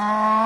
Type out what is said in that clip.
Ah.